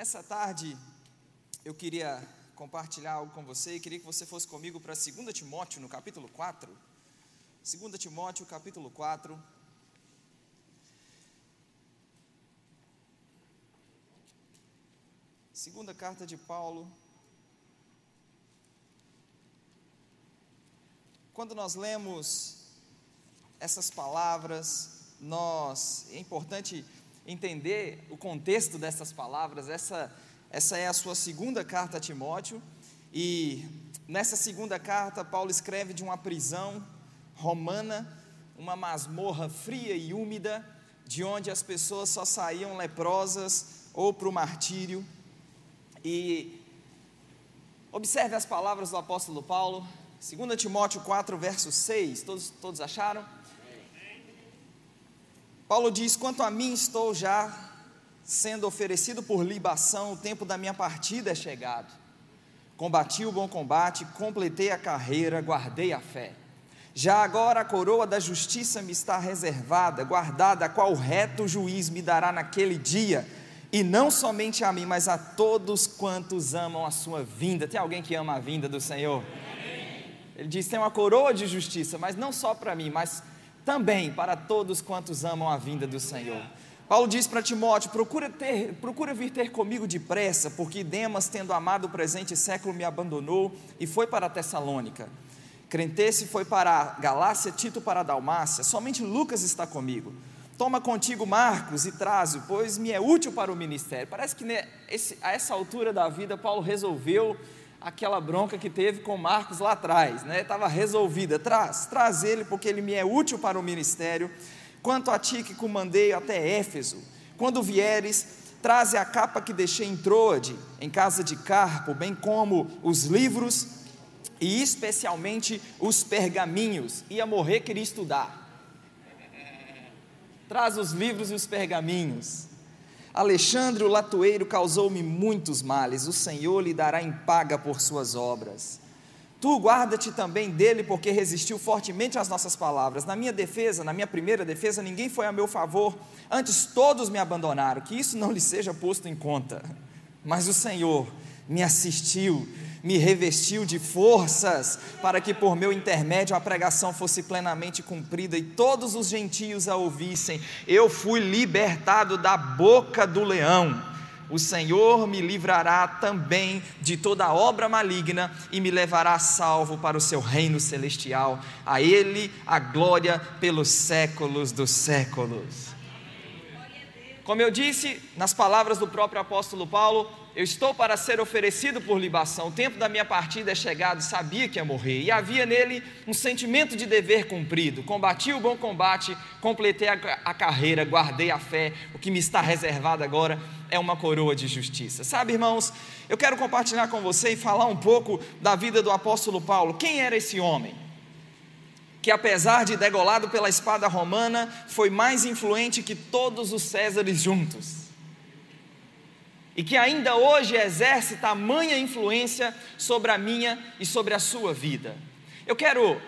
Nessa tarde, eu queria compartilhar algo com você e queria que você fosse comigo para 2 Timóteo, no capítulo 4. 2 Timóteo, capítulo 4. Segunda carta de Paulo. Quando nós lemos essas palavras, nós é importante entender o contexto dessas palavras. Essa, essa é a sua segunda carta a Timóteo, e nessa segunda carta, Paulo escreve de uma prisão romana, uma masmorra fria e úmida, de onde as pessoas só saíam leprosas ou para o martírio. E observe as palavras do apóstolo Paulo, 2 Timóteo 4, verso 6, todos, todos acharam? Paulo diz: Quanto a mim, estou já sendo oferecido por libação, o tempo da minha partida é chegado. Combati o bom combate, completei a carreira, guardei a fé. Já agora a coroa da justiça me está reservada, guardada, a qual reto juiz me dará naquele dia, e não somente a mim, mas a todos quantos amam a sua vinda. Tem alguém que ama a vinda do Senhor? Ele diz: tem uma coroa de justiça, mas não só para mim, mas também para todos quantos amam a vinda do Senhor. Paulo diz para Timóteo: procura, ter, procura vir ter comigo depressa, porque Demas, tendo amado o presente século, me abandonou e foi para Tessalônica. Crentesse foi para Galácia, Tito para a Dalmácia, somente Lucas está comigo. Toma contigo Marcos e traze-o, pois me é útil para o ministério. Parece que nesse, a essa altura da vida, Paulo resolveu aquela bronca que teve com Marcos lá atrás, né? Estava resolvida. Traz, traz ele, porque ele me é útil para o ministério. Quanto a ti que comandei até Éfeso, quando vieres, traze a capa que deixei em Troade, em casa de Carpo, bem como os livros e especialmente os pergaminhos. Ia morrer, queria estudar. Traz os livros e os pergaminhos. Alexandre o latoeiro causou-me muitos males, o Senhor lhe dará em paga por suas obras. Tu guarda-te também dele, porque resistiu fortemente às nossas palavras. Na minha defesa, na minha primeira defesa, ninguém foi a meu favor, antes todos me abandonaram. Que isso não lhe seja posto em conta. Mas o Senhor me assistiu me revestiu de forças para que por meu intermédio a pregação fosse plenamente cumprida e todos os gentios a ouvissem. Eu fui libertado da boca do leão. O Senhor me livrará também de toda obra maligna e me levará salvo para o seu reino celestial. A Ele a glória pelos séculos dos séculos. Como eu disse nas palavras do próprio apóstolo Paulo, eu estou para ser oferecido por libação. O tempo da minha partida é chegado, sabia que ia morrer, e havia nele um sentimento de dever cumprido. Combati o bom combate, completei a, a carreira, guardei a fé. O que me está reservado agora é uma coroa de justiça. Sabe, irmãos, eu quero compartilhar com você e falar um pouco da vida do apóstolo Paulo. Quem era esse homem? Que apesar de degolado pela espada romana, foi mais influente que todos os Césares juntos e que ainda hoje exerce tamanha influência sobre a minha e sobre a sua vida. Eu quero,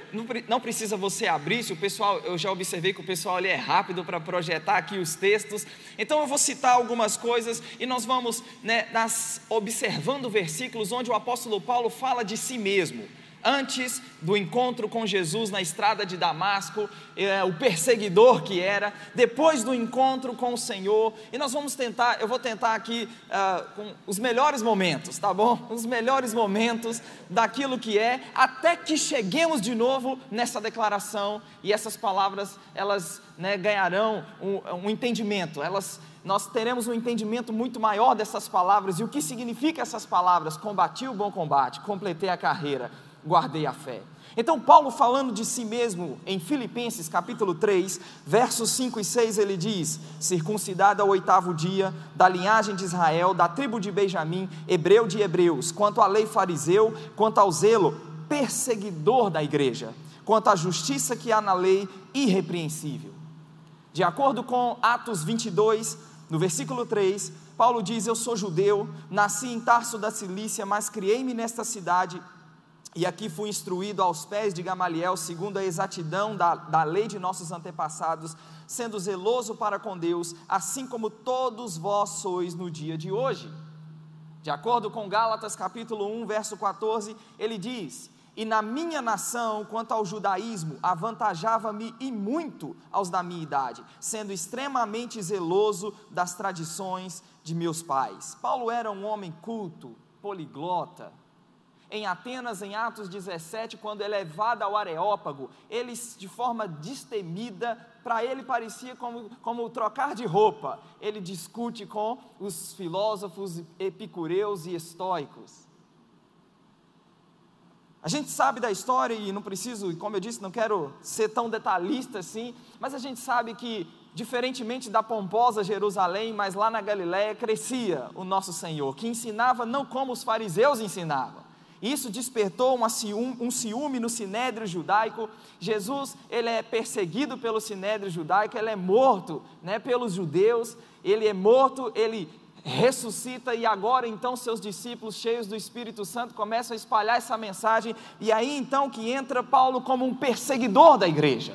não, precisa você abrir, se o pessoal, eu já observei que o pessoal ali é rápido para projetar aqui os textos, então eu vou citar algumas coisas e nós vamos né, nas, observando versículos onde o apóstolo Paulo fala de si mesmo antes do encontro com Jesus na estrada de Damasco, é, o perseguidor que era, depois do encontro com o Senhor, e nós vamos tentar, eu vou tentar aqui uh, com os melhores momentos, tá bom? Os melhores momentos daquilo que é, até que cheguemos de novo nessa declaração e essas palavras elas né, ganharão um, um entendimento, elas nós teremos um entendimento muito maior dessas palavras e o que significa essas palavras. Combati o bom combate, completei a carreira, guardei a fé. Então, Paulo, falando de si mesmo em Filipenses capítulo 3, versos 5 e 6, ele diz: circuncidado ao oitavo dia, da linhagem de Israel, da tribo de Benjamim, hebreu de hebreus, quanto à lei fariseu, quanto ao zelo, perseguidor da igreja, quanto à justiça que há na lei, irrepreensível. De acordo com Atos 22, no versículo 3, Paulo diz: Eu sou judeu, nasci em Tarso da Cilícia, mas criei-me nesta cidade e aqui fui instruído aos pés de Gamaliel, segundo a exatidão da, da lei de nossos antepassados, sendo zeloso para com Deus, assim como todos vós sois no dia de hoje. De acordo com Gálatas capítulo 1, verso 14, ele diz: E na minha nação, quanto ao judaísmo, avantajava-me e muito aos da minha idade, sendo extremamente zeloso das tradições de meus pais. Paulo era um homem culto, poliglota, em Atenas, em Atos 17, quando é levado ao Areópago, ele, de forma destemida, para ele parecia como, como trocar de roupa. Ele discute com os filósofos epicureus e estoicos. A gente sabe da história e não preciso, como eu disse, não quero ser tão detalhista assim, mas a gente sabe que, diferentemente da pomposa Jerusalém, mas lá na Galiléia crescia o nosso Senhor, que ensinava não como os fariseus ensinavam, isso despertou ciúme, um ciúme no sinédrio judaico. Jesus, ele é perseguido pelo sinédrio judaico, ele é morto, né, pelos judeus. Ele é morto, ele ressuscita e agora então seus discípulos cheios do Espírito Santo começam a espalhar essa mensagem e aí então que entra Paulo como um perseguidor da igreja.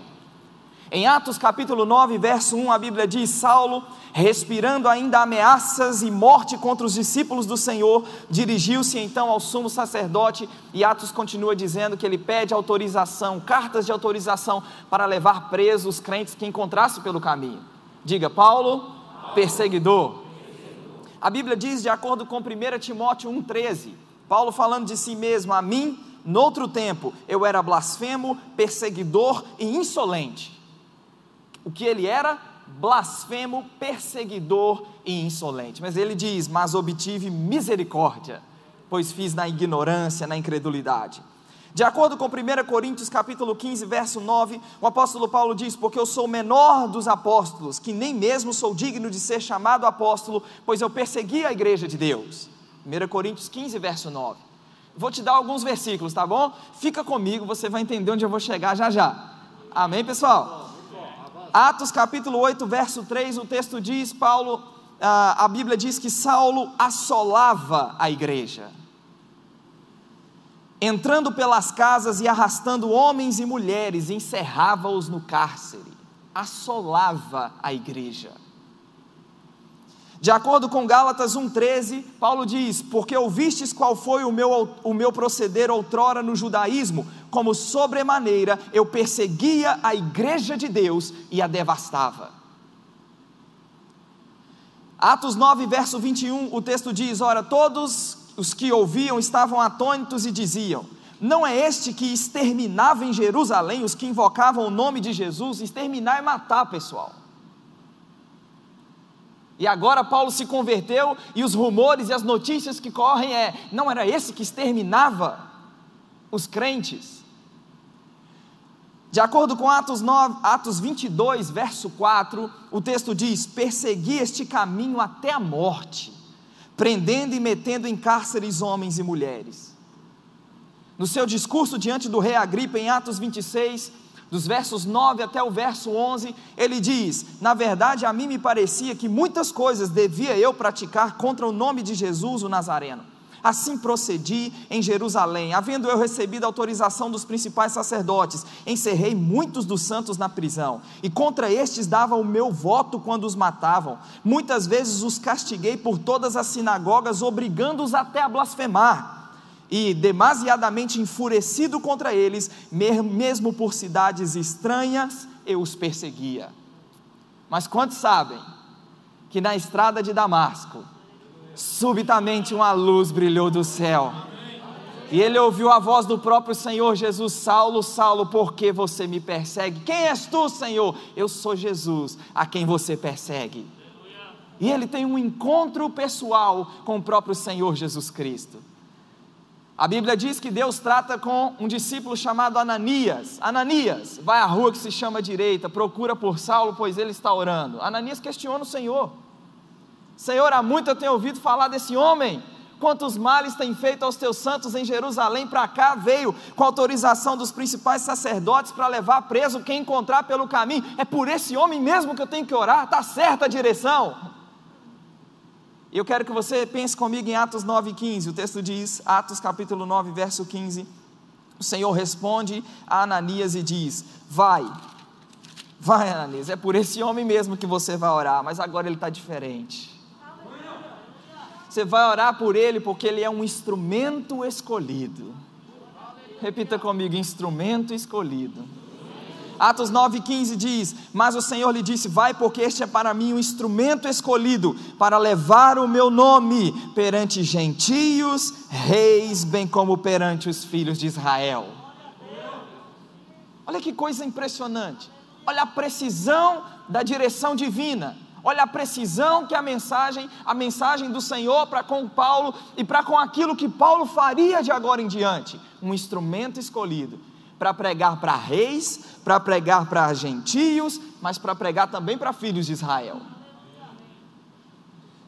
Em Atos capítulo 9, verso 1, a Bíblia diz: Saulo, respirando ainda ameaças e morte contra os discípulos do Senhor, dirigiu-se então ao sumo sacerdote, e Atos continua dizendo que ele pede autorização, cartas de autorização para levar presos os crentes que encontrasse pelo caminho. Diga, Paulo, perseguidor. A Bíblia diz, de acordo com 1 Timóteo 1,13, Paulo falando de si mesmo, a mim, noutro tempo, eu era blasfemo, perseguidor e insolente o que ele era? Blasfemo, perseguidor e insolente. Mas ele diz: Mas obtive misericórdia, pois fiz na ignorância, na incredulidade. De acordo com 1 Coríntios capítulo 15, verso 9, o apóstolo Paulo diz: Porque eu sou o menor dos apóstolos, que nem mesmo sou digno de ser chamado apóstolo, pois eu persegui a igreja de Deus. 1 Coríntios 15, verso 9. Vou te dar alguns versículos, tá bom? Fica comigo, você vai entender onde eu vou chegar já já. Amém, pessoal? Atos capítulo 8, verso 3, o texto diz: Paulo, a Bíblia diz que Saulo assolava a igreja, entrando pelas casas e arrastando homens e mulheres, encerrava-os no cárcere, assolava a igreja. De acordo com Gálatas 1,13, Paulo diz: Porque ouvistes qual foi o meu, o meu proceder outrora no judaísmo, como sobremaneira eu perseguia a igreja de Deus e a devastava. Atos 9, verso 21, o texto diz: Ora, todos os que ouviam estavam atônitos e diziam: Não é este que exterminava em Jerusalém os que invocavam o nome de Jesus? Exterminar é matar, pessoal. E agora Paulo se converteu e os rumores e as notícias que correm é: não era esse que exterminava os crentes? De acordo com Atos, 9, Atos 22, verso 4, o texto diz: Persegui este caminho até a morte, prendendo e metendo em cárceres homens e mulheres. No seu discurso diante do rei Agripa, em Atos 26, dos versos 9 até o verso 11, ele diz: Na verdade, a mim me parecia que muitas coisas devia eu praticar contra o nome de Jesus, o Nazareno. Assim procedi em Jerusalém, havendo eu recebido autorização dos principais sacerdotes, encerrei muitos dos santos na prisão, e contra estes dava o meu voto quando os matavam. Muitas vezes os castiguei por todas as sinagogas, obrigando-os até a blasfemar e demasiadamente enfurecido contra eles, mesmo por cidades estranhas, eu os perseguia. Mas quantos sabem que na estrada de Damasco, subitamente uma luz brilhou do céu, e ele ouviu a voz do próprio Senhor Jesus: Saulo, Saulo, por que você me persegue? Quem és tu, Senhor? Eu sou Jesus, a quem você persegue. E ele tem um encontro pessoal com o próprio Senhor Jesus Cristo. A Bíblia diz que Deus trata com um discípulo chamado Ananias. Ananias, vai à rua que se chama direita, procura por Saulo, pois ele está orando. Ananias questiona o Senhor. Senhor, há muito eu tenho ouvido falar desse homem. Quantos males tem feito aos teus santos em Jerusalém? Para cá veio com autorização dos principais sacerdotes para levar preso quem encontrar pelo caminho. É por esse homem mesmo que eu tenho que orar. Está certa a direção. Eu quero que você pense comigo em Atos 9,15. O texto diz, Atos capítulo 9, verso 15. O Senhor responde a Ananias e diz: Vai, vai, Ananias, é por esse homem mesmo que você vai orar, mas agora ele está diferente. Você vai orar por ele porque ele é um instrumento escolhido. Repita comigo: instrumento escolhido. Atos 9,15 diz: Mas o Senhor lhe disse: Vai, porque este é para mim um instrumento escolhido para levar o meu nome perante gentios, reis, bem como perante os filhos de Israel. Olha que coisa impressionante. Olha a precisão da direção divina. Olha a precisão que a mensagem, a mensagem do Senhor para com Paulo e para com aquilo que Paulo faria de agora em diante, um instrumento escolhido para pregar para reis, para pregar para gentios, mas para pregar também para filhos de Israel.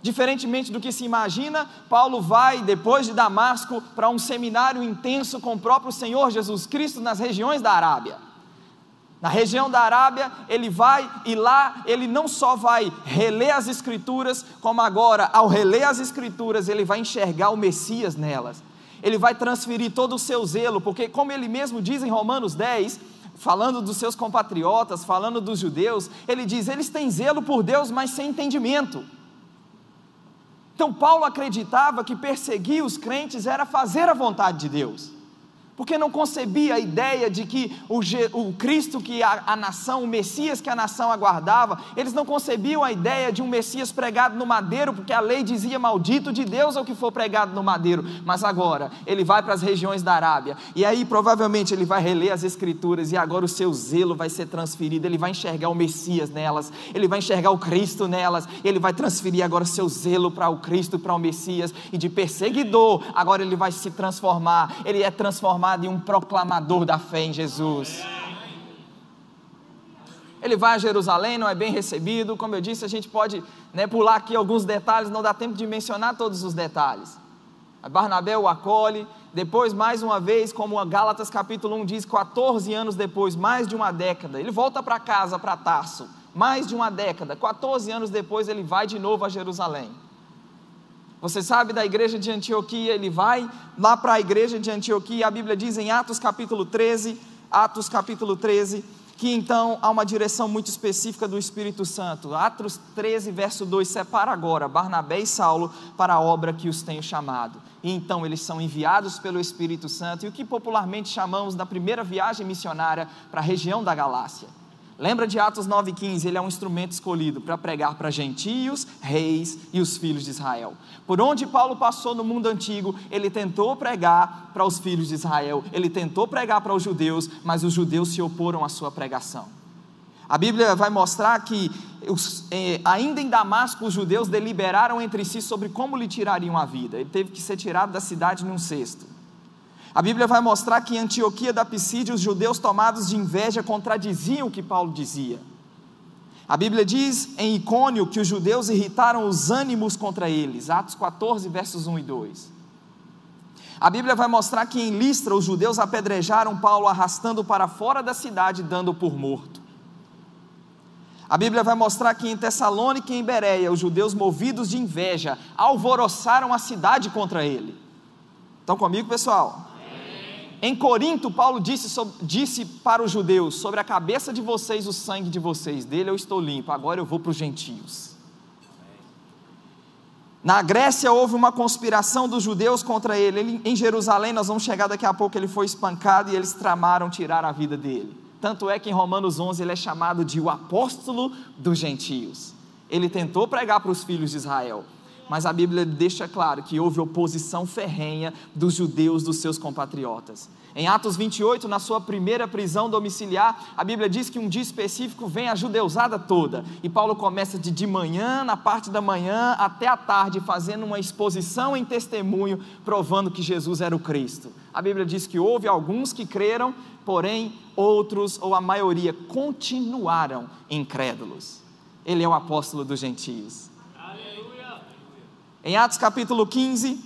Diferentemente do que se imagina, Paulo vai, depois de Damasco, para um seminário intenso com o próprio Senhor Jesus Cristo nas regiões da Arábia. Na região da Arábia, ele vai e lá ele não só vai reler as Escrituras, como agora, ao reler as Escrituras, ele vai enxergar o Messias nelas. Ele vai transferir todo o seu zelo, porque, como ele mesmo diz em Romanos 10, falando dos seus compatriotas, falando dos judeus, ele diz: eles têm zelo por Deus, mas sem entendimento. Então, Paulo acreditava que perseguir os crentes era fazer a vontade de Deus porque não concebia a ideia de que o, o Cristo que a, a, nação, o Messias que a nação aguardava, eles não concebiam a ideia de um Messias pregado no madeiro, porque a lei dizia maldito de Deus ao que for pregado no madeiro, mas agora ele vai para as regiões da Arábia, e aí provavelmente ele vai reler as Escrituras, e agora o seu zelo vai ser transferido, ele vai enxergar o Messias nelas, ele vai enxergar o Cristo nelas, ele vai transferir agora o seu zelo para o Cristo, para o Messias, e de perseguidor, agora ele vai se transformar, ele é transformado em um proclamador da fé em Jesus. Ele vai a Jerusalém, não é bem recebido. Como eu disse, a gente pode né, pular aqui alguns detalhes, não dá tempo de mencionar todos os detalhes. Barnabé o acolhe, depois, mais uma vez, como Gálatas capítulo 1 diz, 14 anos depois, mais de uma década, ele volta para casa, para Tarso, mais de uma década, 14 anos depois, ele vai de novo a Jerusalém. Você sabe da igreja de Antioquia, ele vai lá para a igreja de Antioquia, a Bíblia diz em Atos capítulo 13, Atos capítulo 13, que então há uma direção muito específica do Espírito Santo. Atos 13, verso 2, separa agora Barnabé e Saulo para a obra que os tenho chamado. E então eles são enviados pelo Espírito Santo, e o que popularmente chamamos da primeira viagem missionária para a região da Galácia. Lembra de Atos 9,15? Ele é um instrumento escolhido para pregar para gentios, reis e os filhos de Israel. Por onde Paulo passou no mundo antigo, ele tentou pregar para os filhos de Israel, ele tentou pregar para os judeus, mas os judeus se oporam à sua pregação. A Bíblia vai mostrar que, os, eh, ainda em Damasco, os judeus deliberaram entre si sobre como lhe tirariam a vida. Ele teve que ser tirado da cidade num cesto. A Bíblia vai mostrar que em Antioquia da Pisídia os judeus tomados de inveja contradiziam o que Paulo dizia. A Bíblia diz em Icônio que os judeus irritaram os ânimos contra eles, Atos 14, versos 1 e 2. A Bíblia vai mostrar que em Listra os judeus apedrejaram Paulo arrastando para fora da cidade, dando por morto. A Bíblia vai mostrar que em Tessalônica e em Bereia os judeus movidos de inveja alvoroçaram a cidade contra ele. Estão comigo, pessoal? Em Corinto, Paulo disse, disse, para os judeus: Sobre a cabeça de vocês, o sangue de vocês, dele eu estou limpo, agora eu vou para os gentios. Na Grécia houve uma conspiração dos judeus contra ele. ele. Em Jerusalém, nós vamos chegar daqui a pouco, ele foi espancado e eles tramaram tirar a vida dele. Tanto é que em Romanos 11 ele é chamado de o apóstolo dos gentios. Ele tentou pregar para os filhos de Israel, mas a Bíblia deixa claro que houve oposição ferrenha dos judeus, dos seus compatriotas. Em Atos 28, na sua primeira prisão domiciliar, a Bíblia diz que um dia específico vem a judeusada toda. E Paulo começa de de manhã, na parte da manhã, até a tarde, fazendo uma exposição em testemunho, provando que Jesus era o Cristo. A Bíblia diz que houve alguns que creram, porém outros, ou a maioria, continuaram incrédulos. Ele é o apóstolo dos gentios. Em Atos capítulo 15,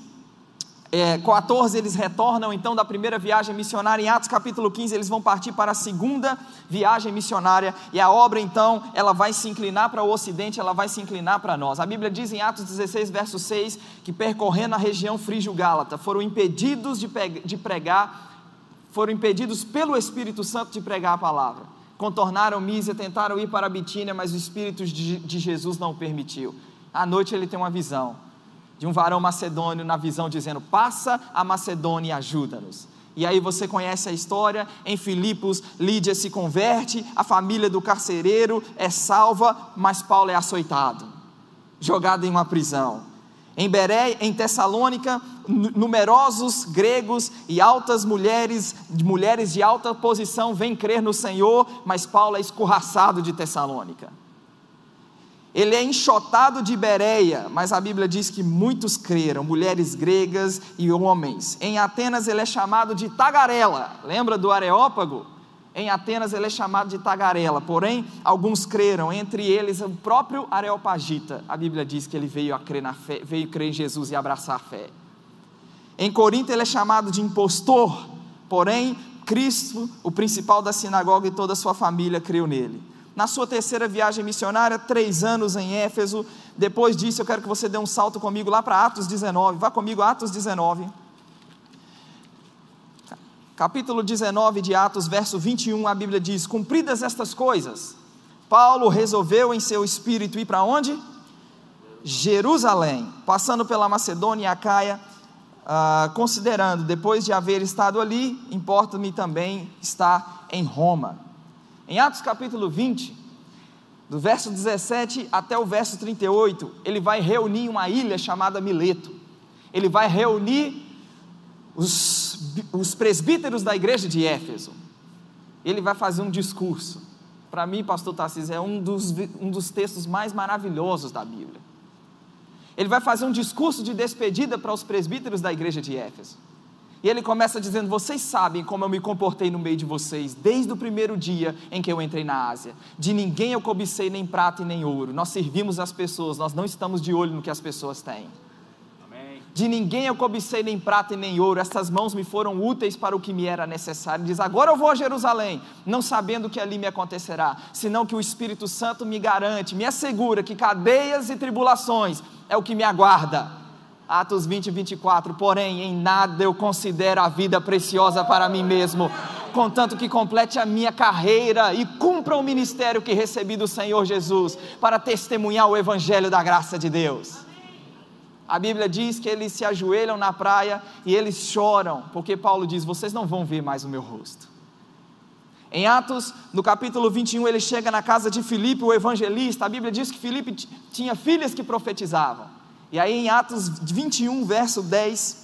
é, 14, eles retornam então da primeira viagem missionária. Em Atos capítulo 15, eles vão partir para a segunda viagem missionária. E a obra então, ela vai se inclinar para o ocidente, ela vai se inclinar para nós. A Bíblia diz em Atos 16, verso 6, que percorrendo a região frígio-gálata, foram impedidos de pregar, foram impedidos pelo Espírito Santo de pregar a palavra. Contornaram Mísia, tentaram ir para a Bitínia, mas o Espírito de Jesus não o permitiu. À noite ele tem uma visão de um varão macedônio na visão dizendo: Passa a Macedônia e ajuda-nos. E aí você conhece a história, em Filipos, Lídia se converte, a família do carcereiro é salva, mas Paulo é açoitado, jogado em uma prisão. Em Beré, em Tessalônica, numerosos gregos e altas mulheres, mulheres de alta posição vêm crer no Senhor, mas Paulo é escorraçado de Tessalônica. Ele é enxotado de Bereia, mas a Bíblia diz que muitos creram, mulheres gregas e homens. Em Atenas ele é chamado de tagarela. Lembra do Areópago? Em Atenas ele é chamado de tagarela. Porém, alguns creram, entre eles o próprio Areopagita. A Bíblia diz que ele veio a crer na fé, veio crer em Jesus e abraçar a fé. Em Corinto ele é chamado de impostor. Porém, Cristo, o principal da sinagoga e toda a sua família creu nele na sua terceira viagem missionária, três anos em Éfeso. Depois disso, eu quero que você dê um salto comigo lá para Atos 19. Vá comigo, Atos 19. Capítulo 19 de Atos, verso 21, a Bíblia diz: Cumpridas estas coisas, Paulo resolveu em seu espírito ir para onde? Jerusalém, passando pela Macedônia e Acaia, uh, considerando, depois de haver estado ali, importa-me também estar em Roma. Em Atos capítulo 20, do verso 17 até o verso 38, ele vai reunir uma ilha chamada Mileto. Ele vai reunir os, os presbíteros da igreja de Éfeso. Ele vai fazer um discurso. Para mim, pastor Tarcísio, é um dos, um dos textos mais maravilhosos da Bíblia. Ele vai fazer um discurso de despedida para os presbíteros da igreja de Éfeso. E ele começa dizendo: Vocês sabem como eu me comportei no meio de vocês, desde o primeiro dia em que eu entrei na Ásia. De ninguém eu cobicei nem prata e nem ouro. Nós servimos as pessoas, nós não estamos de olho no que as pessoas têm. De ninguém eu cobicei nem prata e nem ouro, essas mãos me foram úteis para o que me era necessário. Diz: Agora eu vou a Jerusalém, não sabendo o que ali me acontecerá, senão que o Espírito Santo me garante, me assegura que cadeias e tribulações é o que me aguarda Atos 20, 24. Porém, em nada eu considero a vida preciosa para mim mesmo, contanto que complete a minha carreira e cumpra o ministério que recebi do Senhor Jesus, para testemunhar o Evangelho da graça de Deus. A Bíblia diz que eles se ajoelham na praia e eles choram, porque Paulo diz: Vocês não vão ver mais o meu rosto. Em Atos, no capítulo 21, ele chega na casa de Filipe, o evangelista. A Bíblia diz que Filipe tinha filhas que profetizavam. E aí em Atos 21, verso 10,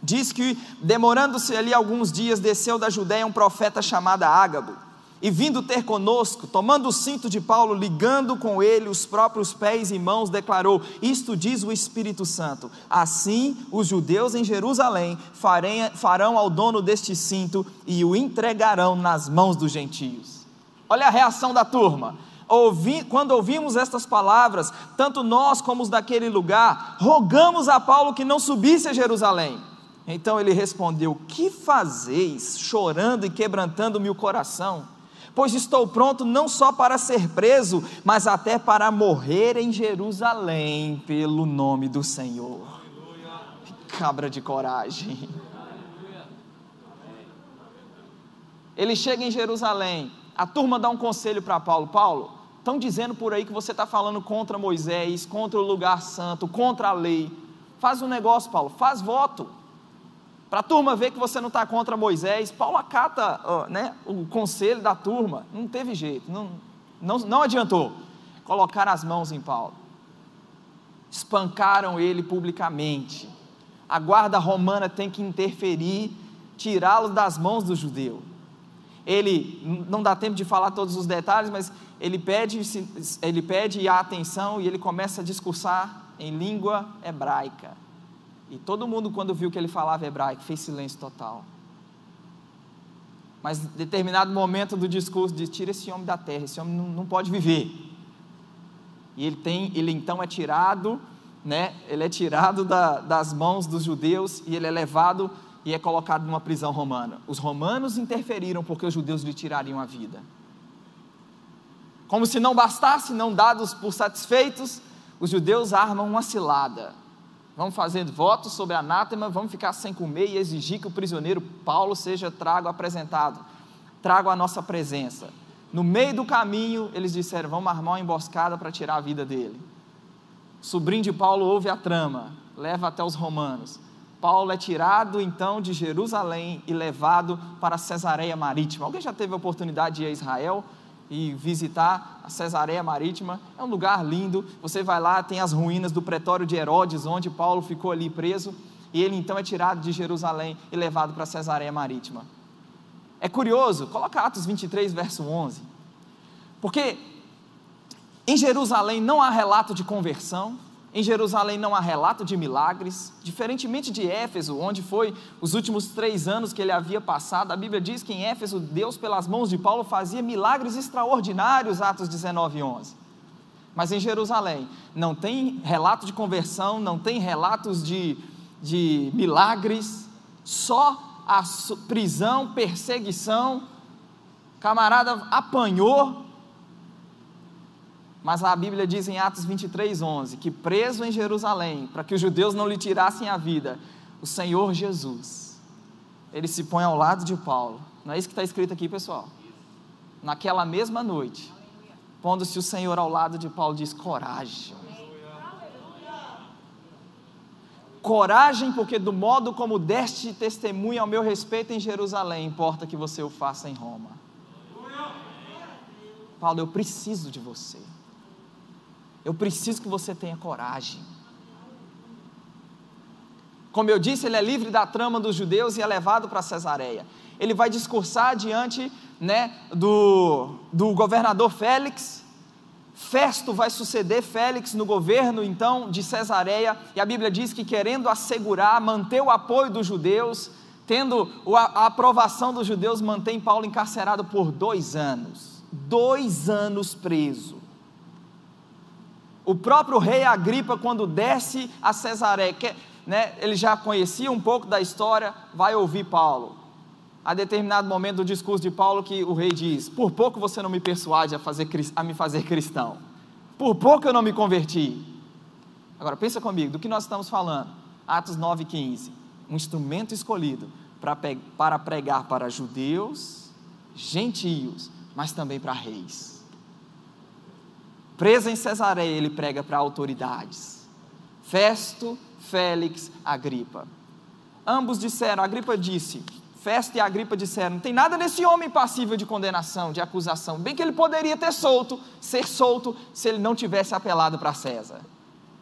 diz que demorando-se ali alguns dias, desceu da Judéia um profeta chamado Ágabo. E vindo ter conosco, tomando o cinto de Paulo, ligando com ele os próprios pés e mãos, declarou: Isto diz o Espírito Santo. Assim os judeus em Jerusalém farão ao dono deste cinto e o entregarão nas mãos dos gentios. Olha a reação da turma. Ouvi, quando ouvimos estas palavras, tanto nós como os daquele lugar, rogamos a Paulo que não subisse a Jerusalém. Então ele respondeu: Que fazeis, chorando e quebrantando-me o coração? Pois estou pronto não só para ser preso, mas até para morrer em Jerusalém, pelo nome do Senhor. Cabra de coragem. Ele chega em Jerusalém, a turma dá um conselho para Paulo: Paulo, Estão dizendo por aí que você está falando contra Moisés, contra o lugar santo, contra a lei. Faz um negócio, Paulo, faz voto. Para a turma ver que você não está contra Moisés. Paulo acata né, o conselho da turma. Não teve jeito, não, não, não adiantou. Colocaram as mãos em Paulo. Espancaram ele publicamente. A guarda romana tem que interferir, tirá-lo das mãos do judeu. Ele, não dá tempo de falar todos os detalhes, mas ele pede, ele pede a atenção e ele começa a discursar em língua hebraica. E todo mundo, quando viu que ele falava hebraico, fez silêncio total. Mas em determinado momento do discurso diz: tira esse homem da terra, esse homem não, não pode viver. E ele tem, ele então é tirado, né? Ele é tirado da, das mãos dos judeus e ele é levado e é colocado numa prisão romana. Os romanos interferiram porque os judeus lhe tirariam a vida. Como se não bastasse, não dados por satisfeitos, os judeus armam uma cilada. Vão fazendo votos sobre anátema, vamos ficar sem comer e exigir que o prisioneiro Paulo seja trago apresentado, trago à nossa presença. No meio do caminho, eles disseram: vamos armar uma emboscada para tirar a vida dele. sobrinho de Paulo ouve a trama, leva até os romanos. Paulo é tirado então de Jerusalém e levado para Cesareia Marítima. Alguém já teve a oportunidade de ir a Israel e visitar a Cesareia Marítima? É um lugar lindo. Você vai lá, tem as ruínas do pretório de Herodes, onde Paulo ficou ali preso, e ele então é tirado de Jerusalém e levado para Cesareia Marítima. É curioso, coloca Atos 23, verso 11. Porque em Jerusalém não há relato de conversão, em Jerusalém não há relato de milagres, diferentemente de Éfeso, onde foi os últimos três anos que ele havia passado. A Bíblia diz que em Éfeso, Deus, pelas mãos de Paulo, fazia milagres extraordinários, Atos 19, 11. Mas em Jerusalém não tem relato de conversão, não tem relatos de, de milagres, só a prisão, perseguição. Camarada apanhou, mas a Bíblia diz em Atos 23, 11, que preso em Jerusalém, para que os judeus não lhe tirassem a vida, o Senhor Jesus, ele se põe ao lado de Paulo. Não é isso que está escrito aqui, pessoal? Naquela mesma noite, pondo-se o Senhor ao lado de Paulo, diz: coragem. Coragem, porque do modo como deste testemunho ao meu respeito em Jerusalém, importa que você o faça em Roma. Paulo, eu preciso de você. Eu preciso que você tenha coragem. Como eu disse, ele é livre da trama dos judeus e é levado para Cesareia. Ele vai discursar diante né, do, do governador Félix. Festo vai suceder Félix no governo então de Cesareia, e a Bíblia diz que querendo assegurar, manter o apoio dos judeus, tendo a aprovação dos judeus, mantém Paulo encarcerado por dois anos. Dois anos preso. O próprio rei Agripa, quando desce a Cesareia, que, né, ele já conhecia um pouco da história, vai ouvir Paulo. A determinado momento do discurso de Paulo, que o rei diz: Por pouco você não me persuade a, fazer, a me fazer cristão. Por pouco eu não me converti. Agora, pensa comigo, do que nós estamos falando? Atos 9,15. Um instrumento escolhido para pregar para judeus, gentios, mas também para reis. Preso em Cesareia, ele prega para autoridades. Festo, Félix, Agripa. Ambos disseram, Agripa disse, Festo e Agripa disseram, não tem nada nesse homem passível de condenação, de acusação. Bem que ele poderia ter solto, ser solto, se ele não tivesse apelado para César.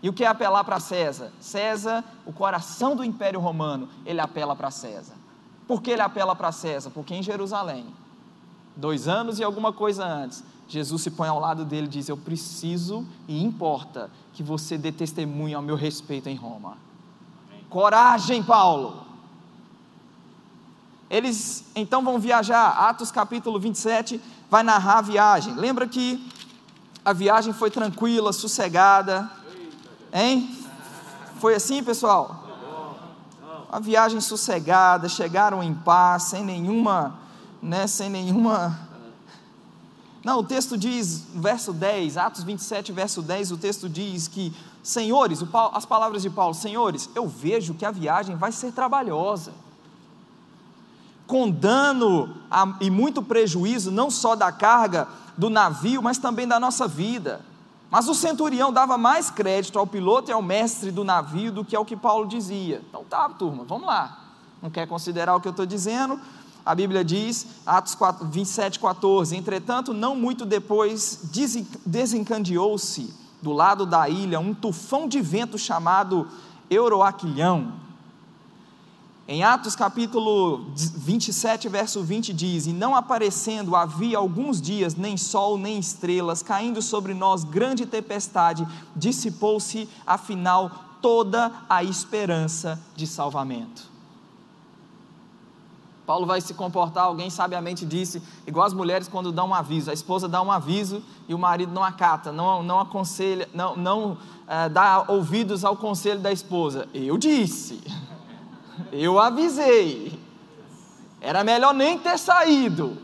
E o que é apelar para César? César, o coração do Império Romano, ele apela para César. Por que ele apela para César? Porque em Jerusalém, dois anos e alguma coisa antes, Jesus se põe ao lado dele e diz: Eu preciso e importa que você dê testemunho ao meu respeito em Roma. Amém. Coragem, Paulo. Eles então vão viajar. Atos capítulo 27 vai narrar a viagem. Lembra que a viagem foi tranquila, sossegada. Hein? Foi assim, pessoal? A viagem sossegada, chegaram em paz, sem nenhuma, né, sem nenhuma não, o texto diz, verso 10, Atos 27, verso 10, o texto diz que, senhores, as palavras de Paulo, senhores, eu vejo que a viagem vai ser trabalhosa, com dano e muito prejuízo, não só da carga do navio, mas também da nossa vida. Mas o centurião dava mais crédito ao piloto e ao mestre do navio do que ao que Paulo dizia. Então tá, turma, vamos lá. Não quer considerar o que eu estou dizendo? A Bíblia diz, Atos 4, 27, 14: Entretanto, não muito depois, desencandeou-se do lado da ilha um tufão de vento chamado Euroaquilhão. Em Atos capítulo 27, verso 20 diz: E não aparecendo havia alguns dias nem sol nem estrelas, caindo sobre nós grande tempestade, dissipou-se afinal toda a esperança de salvamento. Paulo vai se comportar, alguém sabiamente disse, igual as mulheres quando dão um aviso. A esposa dá um aviso e o marido não acata, não, não aconselha, não, não é, dá ouvidos ao conselho da esposa. Eu disse, eu avisei. Era melhor nem ter saído.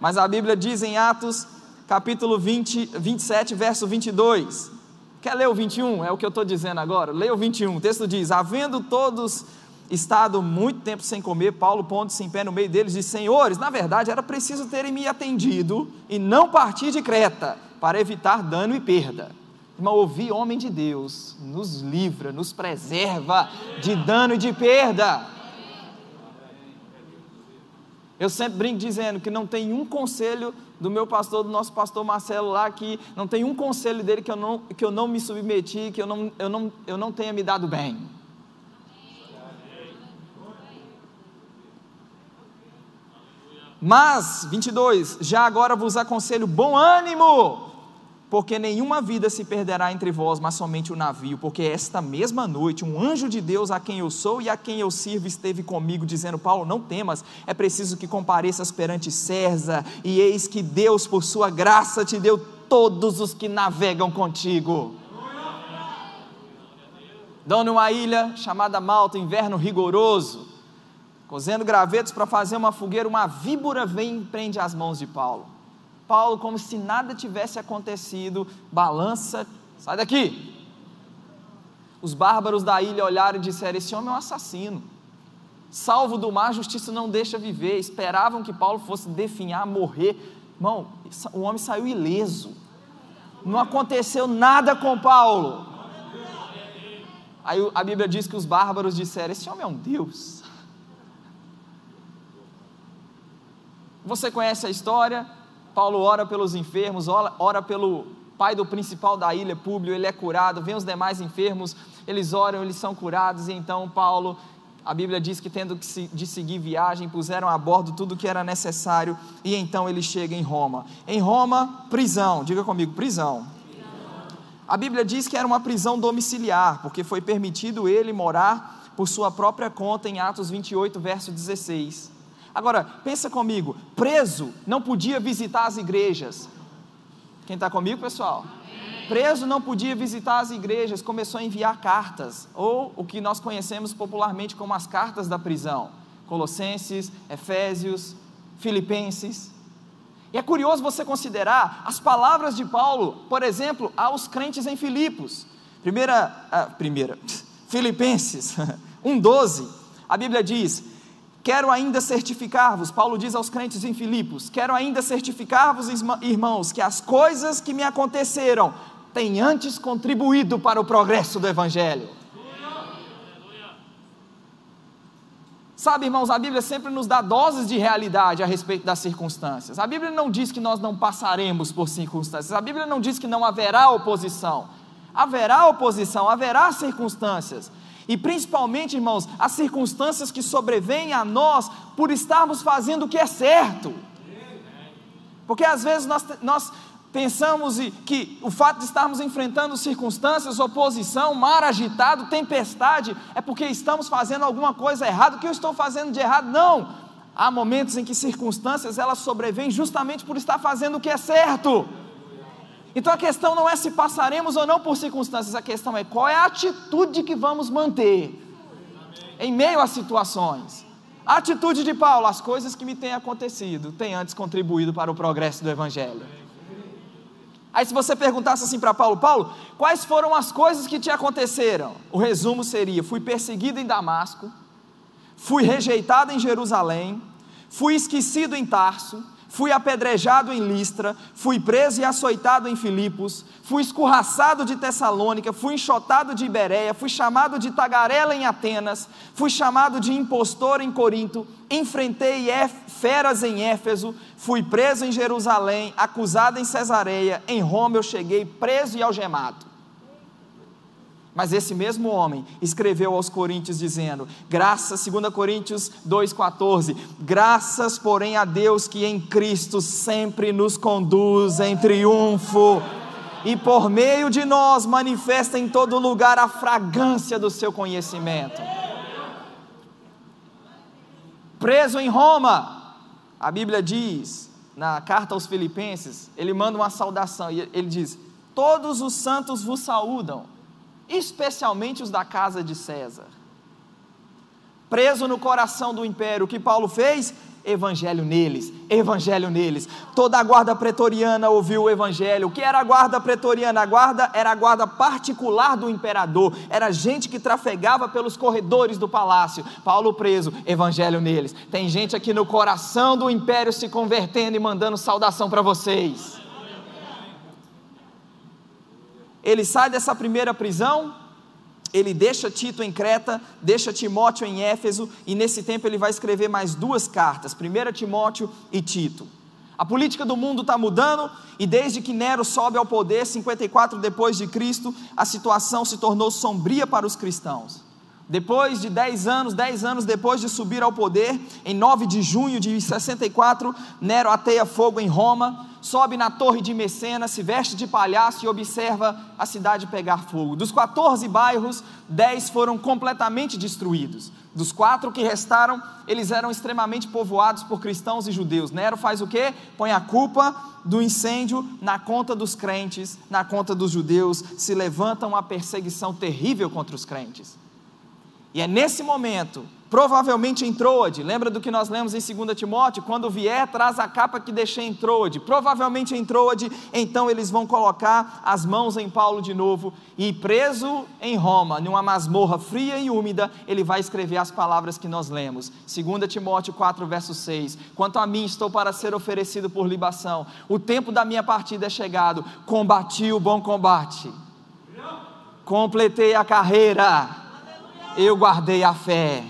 Mas a Bíblia diz em Atos, capítulo 20, 27, verso 22. Quer ler o 21? É o que eu estou dizendo agora. Leia o 21. O texto diz: Havendo todos estado muito tempo sem comer, Paulo pondo-se em pé no meio deles, diz: Senhores, na verdade era preciso terem me atendido e não partir de Creta, para evitar dano e perda. Irmão, ouvir homem de Deus nos livra, nos preserva de dano e de perda. Eu sempre brinco dizendo que não tem um conselho do meu pastor, do nosso pastor Marcelo lá, que não tem um conselho dele que eu não, que eu não me submeti, que eu não, eu, não, eu não tenha me dado bem. Mas, 22, já agora vos aconselho bom ânimo, porque nenhuma vida se perderá entre vós, mas somente o navio, porque esta mesma noite um anjo de Deus a quem eu sou e a quem eu sirvo esteve comigo, dizendo: Paulo, não temas, é preciso que compareças perante César, e eis que Deus, por sua graça, te deu todos os que navegam contigo. Dão numa ilha chamada Malta, inverno rigoroso, cozendo gravetos para fazer uma fogueira, uma víbora vem e prende as mãos de Paulo. Paulo, como se nada tivesse acontecido, balança, sai daqui. Os bárbaros da ilha olharam e disseram: Esse homem é um assassino. Salvo do mar, justiça não deixa viver. Esperavam que Paulo fosse definhar, morrer. Irmão, o homem saiu ileso. Não aconteceu nada com Paulo. Aí a Bíblia diz que os bárbaros disseram: Esse homem é um Deus. Você conhece a história? Paulo ora pelos enfermos, ora, pelo pai do principal da ilha, Públio, ele é curado, vem os demais enfermos, eles oram, eles são curados, e então Paulo, a Bíblia diz que tendo de seguir viagem, puseram a bordo tudo o que era necessário, e então ele chega em Roma. Em Roma, prisão, diga comigo, prisão. A Bíblia diz que era uma prisão domiciliar, porque foi permitido ele morar por sua própria conta em Atos 28, verso 16. Agora, pensa comigo: preso não podia visitar as igrejas. Quem está comigo, pessoal? Preso não podia visitar as igrejas, começou a enviar cartas, ou o que nós conhecemos popularmente como as cartas da prisão: Colossenses, Efésios, Filipenses. E é curioso você considerar as palavras de Paulo, por exemplo, aos crentes em Filipos. Primeira, ah, primeira, Filipenses 1,12, a Bíblia diz: Quero ainda certificar-vos, Paulo diz aos crentes em Filipos: Quero ainda certificar-vos, irmãos, que as coisas que me aconteceram têm antes contribuído para o progresso do Evangelho. Sabe, irmãos, a Bíblia sempre nos dá doses de realidade a respeito das circunstâncias. A Bíblia não diz que nós não passaremos por circunstâncias. A Bíblia não diz que não haverá oposição. Haverá oposição, haverá circunstâncias. E principalmente, irmãos, as circunstâncias que sobrevêm a nós por estarmos fazendo o que é certo. Porque às vezes nós, nós pensamos que o fato de estarmos enfrentando circunstâncias, oposição, mar agitado, tempestade, é porque estamos fazendo alguma coisa errada. O que eu estou fazendo de errado? Não. Há momentos em que circunstâncias elas sobrevêm justamente por estar fazendo o que é certo. Então a questão não é se passaremos ou não por circunstâncias, a questão é qual é a atitude que vamos manter em meio às situações. A atitude de Paulo, as coisas que me têm acontecido, têm antes contribuído para o progresso do Evangelho. Aí, se você perguntasse assim para Paulo, Paulo, quais foram as coisas que te aconteceram? O resumo seria: fui perseguido em Damasco, fui rejeitado em Jerusalém, fui esquecido em Tarso, fui apedrejado em Listra, fui preso e açoitado em Filipos, fui escorraçado de Tessalônica, fui enxotado de Iberéia, fui chamado de tagarela em Atenas, fui chamado de impostor em Corinto, enfrentei feras em Éfeso, fui preso em Jerusalém, acusado em Cesareia, em Roma eu cheguei preso e algemado. Mas esse mesmo homem escreveu aos Coríntios dizendo: Graças, 2 Coríntios 2,14: Graças, porém, a Deus que em Cristo sempre nos conduz em triunfo e por meio de nós manifesta em todo lugar a fragrância do seu conhecimento. Preso em Roma, a Bíblia diz, na carta aos Filipenses, ele manda uma saudação e ele diz: Todos os santos vos saúdam especialmente os da casa de César. Preso no coração do império, o que Paulo fez? Evangelho neles, evangelho neles. Toda a guarda pretoriana ouviu o evangelho. O que era a guarda pretoriana? A guarda era a guarda particular do imperador, era gente que trafegava pelos corredores do palácio. Paulo preso, evangelho neles. Tem gente aqui no coração do império se convertendo e mandando saudação para vocês. Ele sai dessa primeira prisão, ele deixa Tito em Creta, deixa Timóteo em Éfeso, e nesse tempo ele vai escrever mais duas cartas, 1 Timóteo e Tito. A política do mundo está mudando e desde que Nero sobe ao poder, 54 depois de Cristo, a situação se tornou sombria para os cristãos. Depois de 10 anos, 10 anos depois de subir ao poder, em 9 de junho de 64, Nero ateia fogo em Roma, sobe na torre de Mecena, se veste de palhaço e observa a cidade pegar fogo. Dos 14 bairros, 10 foram completamente destruídos. Dos quatro que restaram, eles eram extremamente povoados por cristãos e judeus. Nero faz o quê? Põe a culpa do incêndio na conta dos crentes, na conta dos judeus. Se levanta uma perseguição terrível contra os crentes. E é nesse momento, provavelmente em Troade, lembra do que nós lemos em 2 Timóteo? Quando vier, traz a capa que deixei em Troade. Provavelmente em Troade, então eles vão colocar as mãos em Paulo de novo e preso em Roma, numa masmorra fria e úmida, ele vai escrever as palavras que nós lemos. 2 Timóteo 4, verso 6. Quanto a mim, estou para ser oferecido por libação. O tempo da minha partida é chegado. Combati o bom combate. Completei a carreira eu guardei a fé.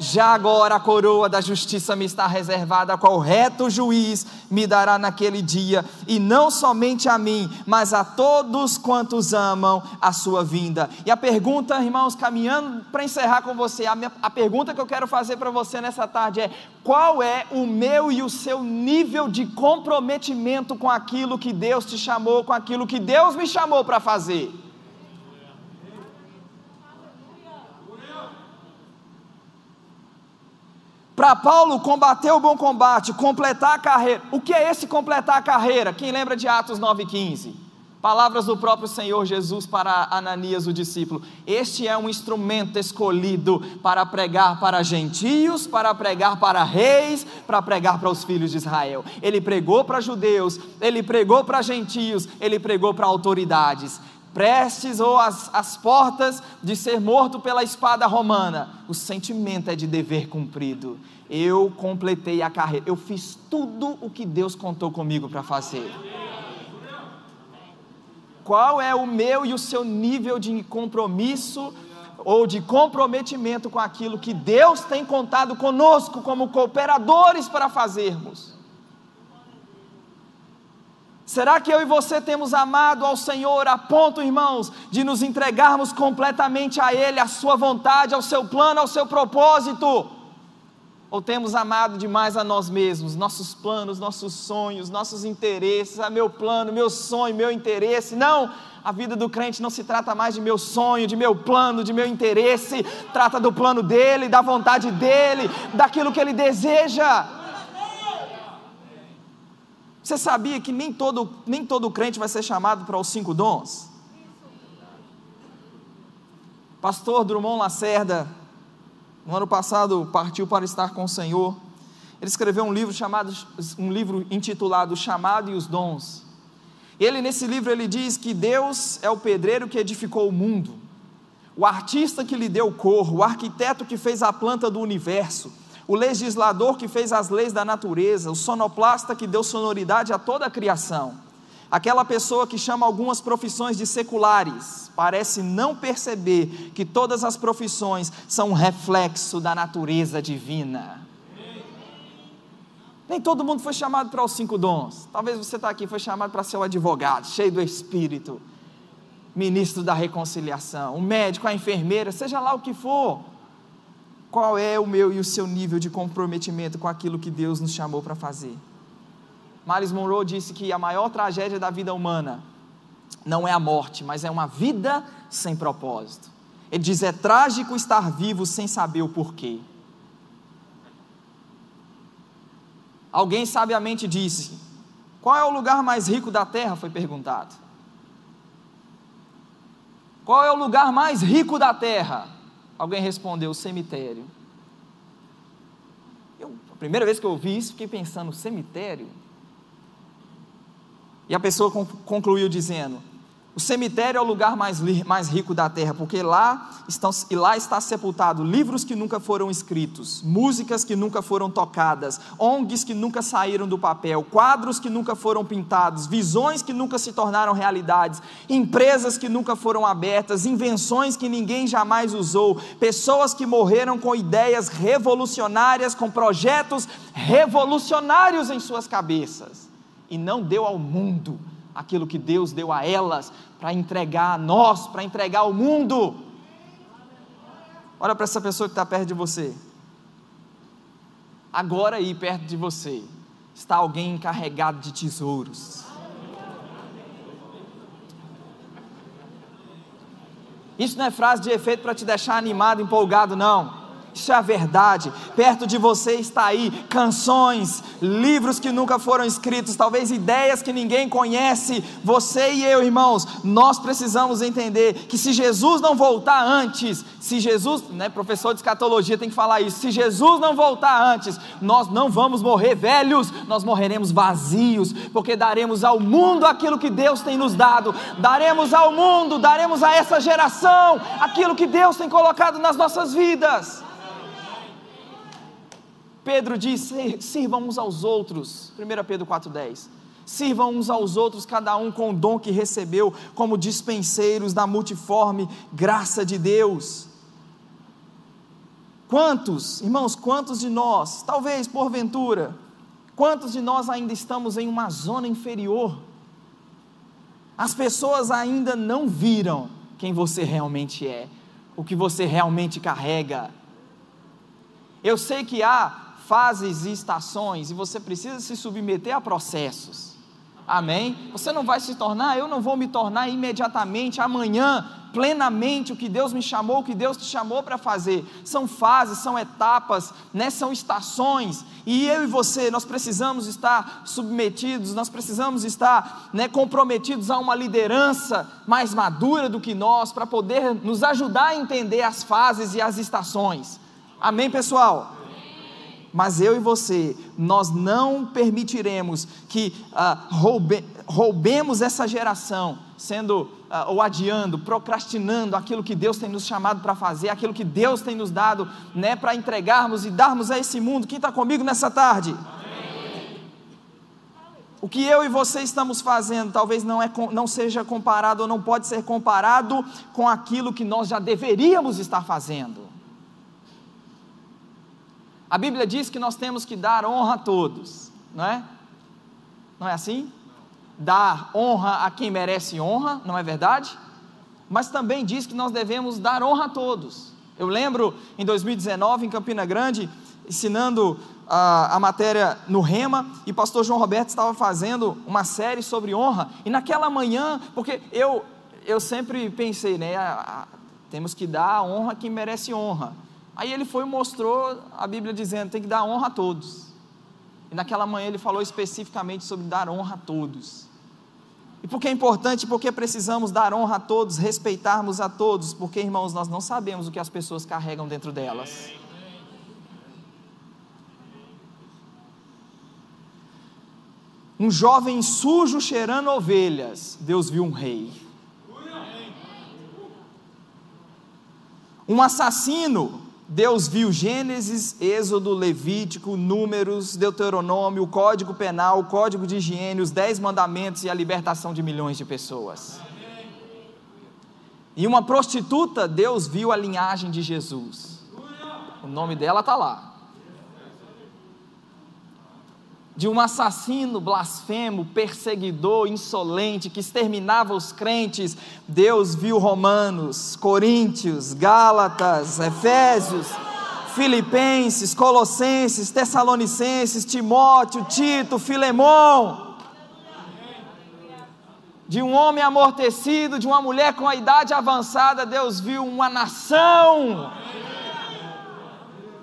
Já agora a coroa da justiça me está reservada, qual reto juiz me dará naquele dia, e não somente a mim, mas a todos quantos amam a sua vinda. E a pergunta, irmãos, caminhando para encerrar com você, a, minha, a pergunta que eu quero fazer para você nessa tarde é: qual é o meu e o seu nível de comprometimento com aquilo que Deus te chamou, com aquilo que Deus me chamou para fazer? Para Paulo combater o bom combate, completar a carreira. O que é esse completar a carreira? Quem lembra de Atos 9,15? Palavras do próprio Senhor Jesus para Ananias, o discípulo. Este é um instrumento escolhido para pregar para gentios, para pregar para reis, para pregar para os filhos de Israel. Ele pregou para judeus, ele pregou para gentios, ele pregou para autoridades prestes ou às, às portas de ser morto pela espada romana, o sentimento é de dever cumprido. Eu completei a carreira, eu fiz tudo o que Deus contou comigo para fazer. Qual é o meu e o seu nível de compromisso ou de comprometimento com aquilo que Deus tem contado conosco como cooperadores para fazermos? Será que eu e você temos amado ao Senhor a ponto, irmãos, de nos entregarmos completamente a Ele, à Sua vontade, ao Seu plano, ao Seu propósito? Ou temos amado demais a nós mesmos, nossos planos, nossos sonhos, nossos interesses, a ah, meu plano, meu sonho, meu interesse? Não, a vida do crente não se trata mais de meu sonho, de meu plano, de meu interesse, trata do plano dele, da vontade dele, daquilo que ele deseja. Você sabia que nem todo, nem todo crente vai ser chamado para os cinco dons? Pastor Drummond Lacerda, no ano passado, partiu para estar com o Senhor. Ele escreveu um livro chamado, um livro intitulado Chamado e os Dons. Ele nesse livro ele diz que Deus é o pedreiro que edificou o mundo, o artista que lhe deu cor, o arquiteto que fez a planta do universo o legislador que fez as leis da natureza, o sonoplasta que deu sonoridade a toda a criação. Aquela pessoa que chama algumas profissões de seculares, parece não perceber que todas as profissões são um reflexo da natureza divina. Nem todo mundo foi chamado para os cinco dons. Talvez você está aqui, foi chamado para ser o advogado, cheio do Espírito, ministro da reconciliação, o médico, a enfermeira, seja lá o que for qual é o meu e o seu nível de comprometimento com aquilo que Deus nos chamou para fazer. Miles Monroe disse que a maior tragédia da vida humana não é a morte, mas é uma vida sem propósito. Ele diz: é trágico estar vivo sem saber o porquê. Alguém sabiamente disse: Qual é o lugar mais rico da terra? Foi perguntado. Qual é o lugar mais rico da terra? Alguém respondeu: cemitério. Eu, a primeira vez que eu ouvi isso, fiquei pensando: cemitério? E a pessoa concluiu dizendo: O cemitério é o lugar mais, mais rico da terra, porque lá estão e lá está sepultado livros que nunca foram escritos, músicas que nunca foram tocadas, ONGs que nunca saíram do papel, quadros que nunca foram pintados, visões que nunca se tornaram realidades, empresas que nunca foram abertas, invenções que ninguém jamais usou, pessoas que morreram com ideias revolucionárias, com projetos revolucionários em suas cabeças. E não deu ao mundo aquilo que Deus deu a elas para entregar a nós, para entregar ao mundo. Olha para essa pessoa que está perto de você. Agora aí, perto de você, está alguém encarregado de tesouros. Isso não é frase de efeito para te deixar animado, empolgado, não. Isso é a verdade. Perto de você está aí canções, livros que nunca foram escritos, talvez ideias que ninguém conhece. Você e eu, irmãos, nós precisamos entender que se Jesus não voltar antes, se Jesus, né, professor de escatologia tem que falar isso, se Jesus não voltar antes, nós não vamos morrer velhos, nós morreremos vazios, porque daremos ao mundo aquilo que Deus tem nos dado, daremos ao mundo, daremos a essa geração aquilo que Deus tem colocado nas nossas vidas. Pedro diz: sirvam uns aos outros. 1 Pedro 4,10. Sirvam uns aos outros, cada um com o dom que recebeu, como dispenseiros da multiforme graça de Deus. Quantos, irmãos, quantos de nós, talvez porventura, quantos de nós ainda estamos em uma zona inferior? As pessoas ainda não viram quem você realmente é, o que você realmente carrega. Eu sei que há fases e estações e você precisa se submeter a processos. Amém? Você não vai se tornar, eu não vou me tornar imediatamente, amanhã, plenamente o que Deus me chamou, o que Deus te chamou para fazer. São fases, são etapas, né? são estações. E eu e você, nós precisamos estar submetidos, nós precisamos estar né, comprometidos a uma liderança mais madura do que nós, para poder nos ajudar a entender as fases e as estações. Amém, pessoal? Mas eu e você, nós não permitiremos que ah, roube, roubemos essa geração, sendo ah, ou adiando, procrastinando aquilo que Deus tem nos chamado para fazer, aquilo que Deus tem nos dado, né, para entregarmos e darmos a esse mundo. Quem está comigo nessa tarde? O que eu e você estamos fazendo talvez não, é, não seja comparado ou não pode ser comparado com aquilo que nós já deveríamos estar fazendo. A Bíblia diz que nós temos que dar honra a todos, não é? Não é assim? Dar honra a quem merece honra, não é verdade? Mas também diz que nós devemos dar honra a todos. Eu lembro em 2019, em Campina Grande, ensinando a, a matéria no Rema, e o pastor João Roberto estava fazendo uma série sobre honra, e naquela manhã, porque eu, eu sempre pensei, né, a, a, temos que dar honra a quem merece honra. Aí ele foi e mostrou a Bíblia dizendo: tem que dar honra a todos. E naquela manhã ele falou especificamente sobre dar honra a todos. E por que é importante? Porque precisamos dar honra a todos, respeitarmos a todos, porque irmãos, nós não sabemos o que as pessoas carregam dentro delas. Um jovem sujo cheirando ovelhas, Deus viu um rei. Um assassino Deus viu Gênesis, Êxodo, Levítico, Números, Deuteronômio, o Código Penal, o Código de Higiene, os Dez Mandamentos e a libertação de milhões de pessoas. E uma prostituta, Deus viu a linhagem de Jesus. O nome dela está lá. De um assassino blasfemo, perseguidor, insolente, que exterminava os crentes, Deus viu Romanos, Coríntios, Gálatas, Efésios, Filipenses, Colossenses, Tessalonicenses, Timóteo, Tito, Filemão. De um homem amortecido, de uma mulher com a idade avançada, Deus viu uma nação.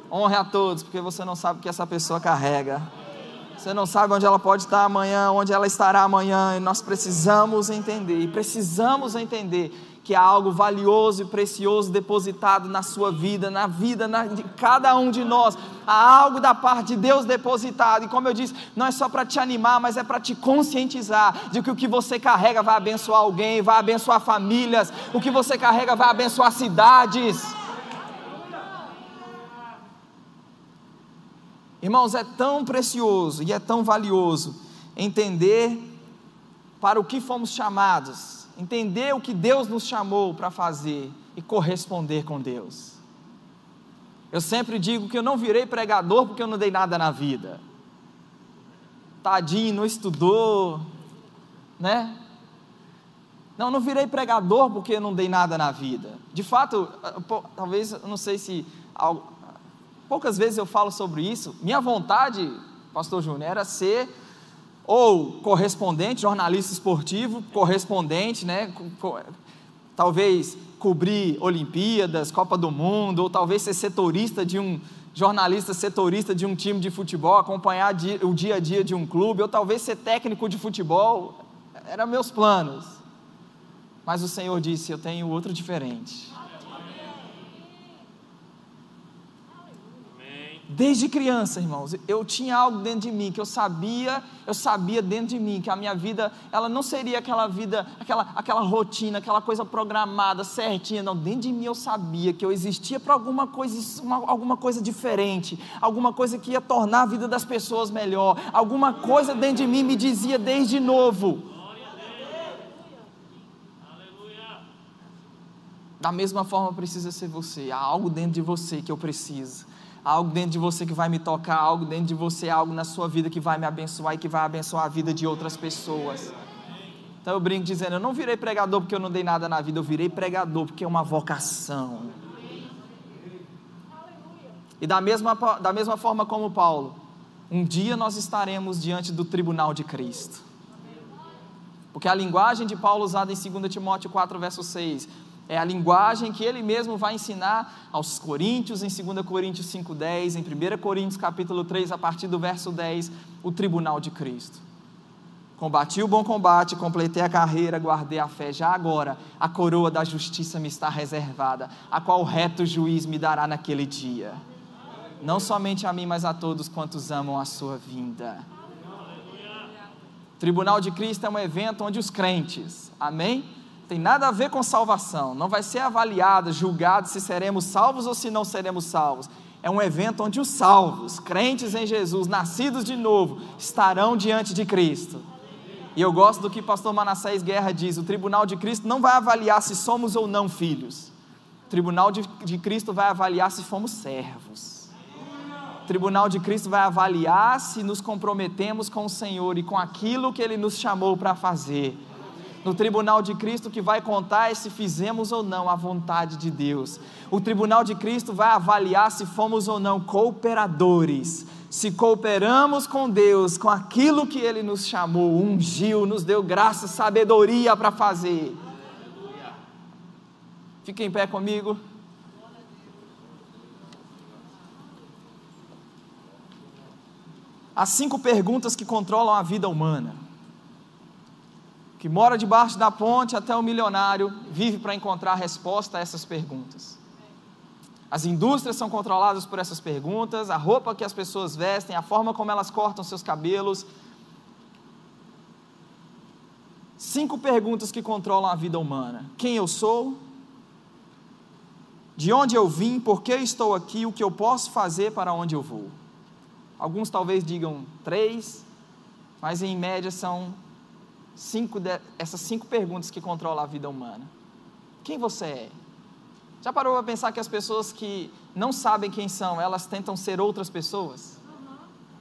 Honre a todos, porque você não sabe o que essa pessoa carrega. Você não sabe onde ela pode estar amanhã, onde ela estará amanhã, e nós precisamos entender, e precisamos entender que há algo valioso e precioso depositado na sua vida, na vida de cada um de nós. Há algo da parte de Deus depositado. E como eu disse, não é só para te animar, mas é para te conscientizar de que o que você carrega vai abençoar alguém, vai abençoar famílias, o que você carrega vai abençoar cidades. Irmãos, é tão precioso e é tão valioso entender para o que fomos chamados entender o que Deus nos chamou para fazer e corresponder com Deus. Eu sempre digo que eu não virei pregador porque eu não dei nada na vida. Tadinho, não estudou, né? Não, não virei pregador porque eu não dei nada na vida. De fato, talvez, eu não sei se. Poucas vezes eu falo sobre isso. Minha vontade, Pastor Júnior, era ser ou correspondente, jornalista esportivo, correspondente, né? Talvez cobrir Olimpíadas, Copa do Mundo, ou talvez ser setorista de um jornalista setorista de um time de futebol, acompanhar o dia a dia de um clube, ou talvez ser técnico de futebol. Eram meus planos. Mas o Senhor disse: Eu tenho outro diferente. Desde criança, irmãos, eu tinha algo dentro de mim que eu sabia, eu sabia dentro de mim que a minha vida, ela não seria aquela vida, aquela, aquela rotina, aquela coisa programada, certinha, não. Dentro de mim eu sabia que eu existia para alguma coisa, uma, alguma coisa diferente, alguma coisa que ia tornar a vida das pessoas melhor, alguma coisa dentro de mim me dizia desde novo. Da mesma forma precisa ser você, há algo dentro de você que eu preciso algo dentro de você que vai me tocar, algo dentro de você, algo na sua vida que vai me abençoar e que vai abençoar a vida de outras pessoas. Então eu brinco dizendo: eu não virei pregador porque eu não dei nada na vida, eu virei pregador porque é uma vocação. E da mesma, da mesma forma como Paulo, um dia nós estaremos diante do tribunal de Cristo. Porque a linguagem de Paulo usada em 2 Timóteo 4, verso 6, é a linguagem que ele mesmo vai ensinar aos coríntios em 2 Coríntios 5:10, em 1 Coríntios capítulo 3, a partir do verso 10, o tribunal de Cristo. Combati o bom combate, completei a carreira, guardei a fé. Já agora, a coroa da justiça me está reservada, a qual o reto juiz me dará naquele dia. Não somente a mim, mas a todos quantos amam a sua vinda. O tribunal de Cristo é um evento onde os crentes, amém? Tem nada a ver com salvação, não vai ser avaliado, julgado se seremos salvos ou se não seremos salvos. É um evento onde os salvos, crentes em Jesus, nascidos de novo, estarão diante de Cristo. E eu gosto do que o pastor Manassés Guerra diz: o tribunal de Cristo não vai avaliar se somos ou não filhos, o tribunal de, de Cristo vai avaliar se fomos servos. O tribunal de Cristo vai avaliar se nos comprometemos com o Senhor e com aquilo que Ele nos chamou para fazer no tribunal de Cristo que vai contar é se fizemos ou não a vontade de Deus. O tribunal de Cristo vai avaliar se fomos ou não cooperadores, se cooperamos com Deus, com aquilo que Ele nos chamou, ungiu, nos deu graça, sabedoria para fazer. Fique em pé comigo. As cinco perguntas que controlam a vida humana que mora debaixo da ponte até o milionário, vive para encontrar a resposta a essas perguntas. As indústrias são controladas por essas perguntas, a roupa que as pessoas vestem, a forma como elas cortam seus cabelos. Cinco perguntas que controlam a vida humana: quem eu sou? De onde eu vim? Por que estou aqui? O que eu posso fazer para onde eu vou? Alguns talvez digam três, mas em média são cinco de, essas cinco perguntas que controlam a vida humana. Quem você é? Já parou para pensar que as pessoas que não sabem quem são, elas tentam ser outras pessoas?